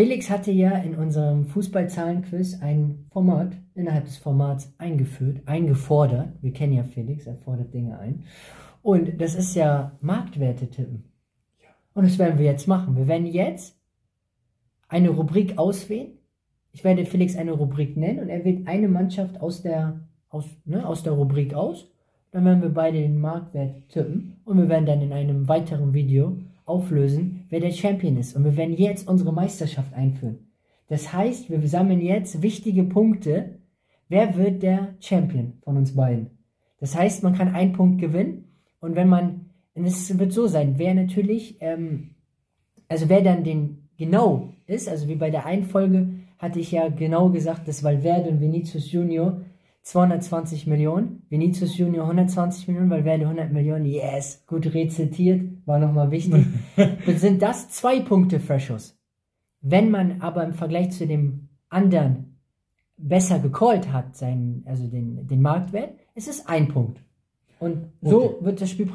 Felix hatte ja in unserem Fußballzahlenquiz ein Format innerhalb des Formats eingeführt, eingefordert. Wir kennen ja Felix, er fordert Dinge ein. Und das ist ja Marktwerte tippen. Und das werden wir jetzt machen. Wir werden jetzt eine Rubrik auswählen. Ich werde Felix eine Rubrik nennen und er wählt eine Mannschaft aus der, aus, ne, aus der Rubrik aus. Dann werden wir beide den Marktwert tippen und wir werden dann in einem weiteren Video auflösen, wer der Champion ist. Und wir werden jetzt unsere Meisterschaft einführen. Das heißt, wir sammeln jetzt wichtige Punkte. Wer wird der Champion von uns beiden? Das heißt, man kann einen Punkt gewinnen. Und wenn man, und es wird so sein, wer natürlich, ähm, also wer dann den genau ist, also wie bei der einen Folge hatte ich ja genau gesagt, dass Valverde und Vinicius Junior 220 Millionen, Vinicius Junior 120 Millionen, Valverde 100 Millionen, yes, gut rezitiert, war nochmal wichtig. sind das zwei Punkte Freshos. Wenn man aber im Vergleich zu dem anderen besser gecallt hat, seinen, also den, den Marktwert, ist es ein Punkt. Und so Okay. wird das Spielprinzip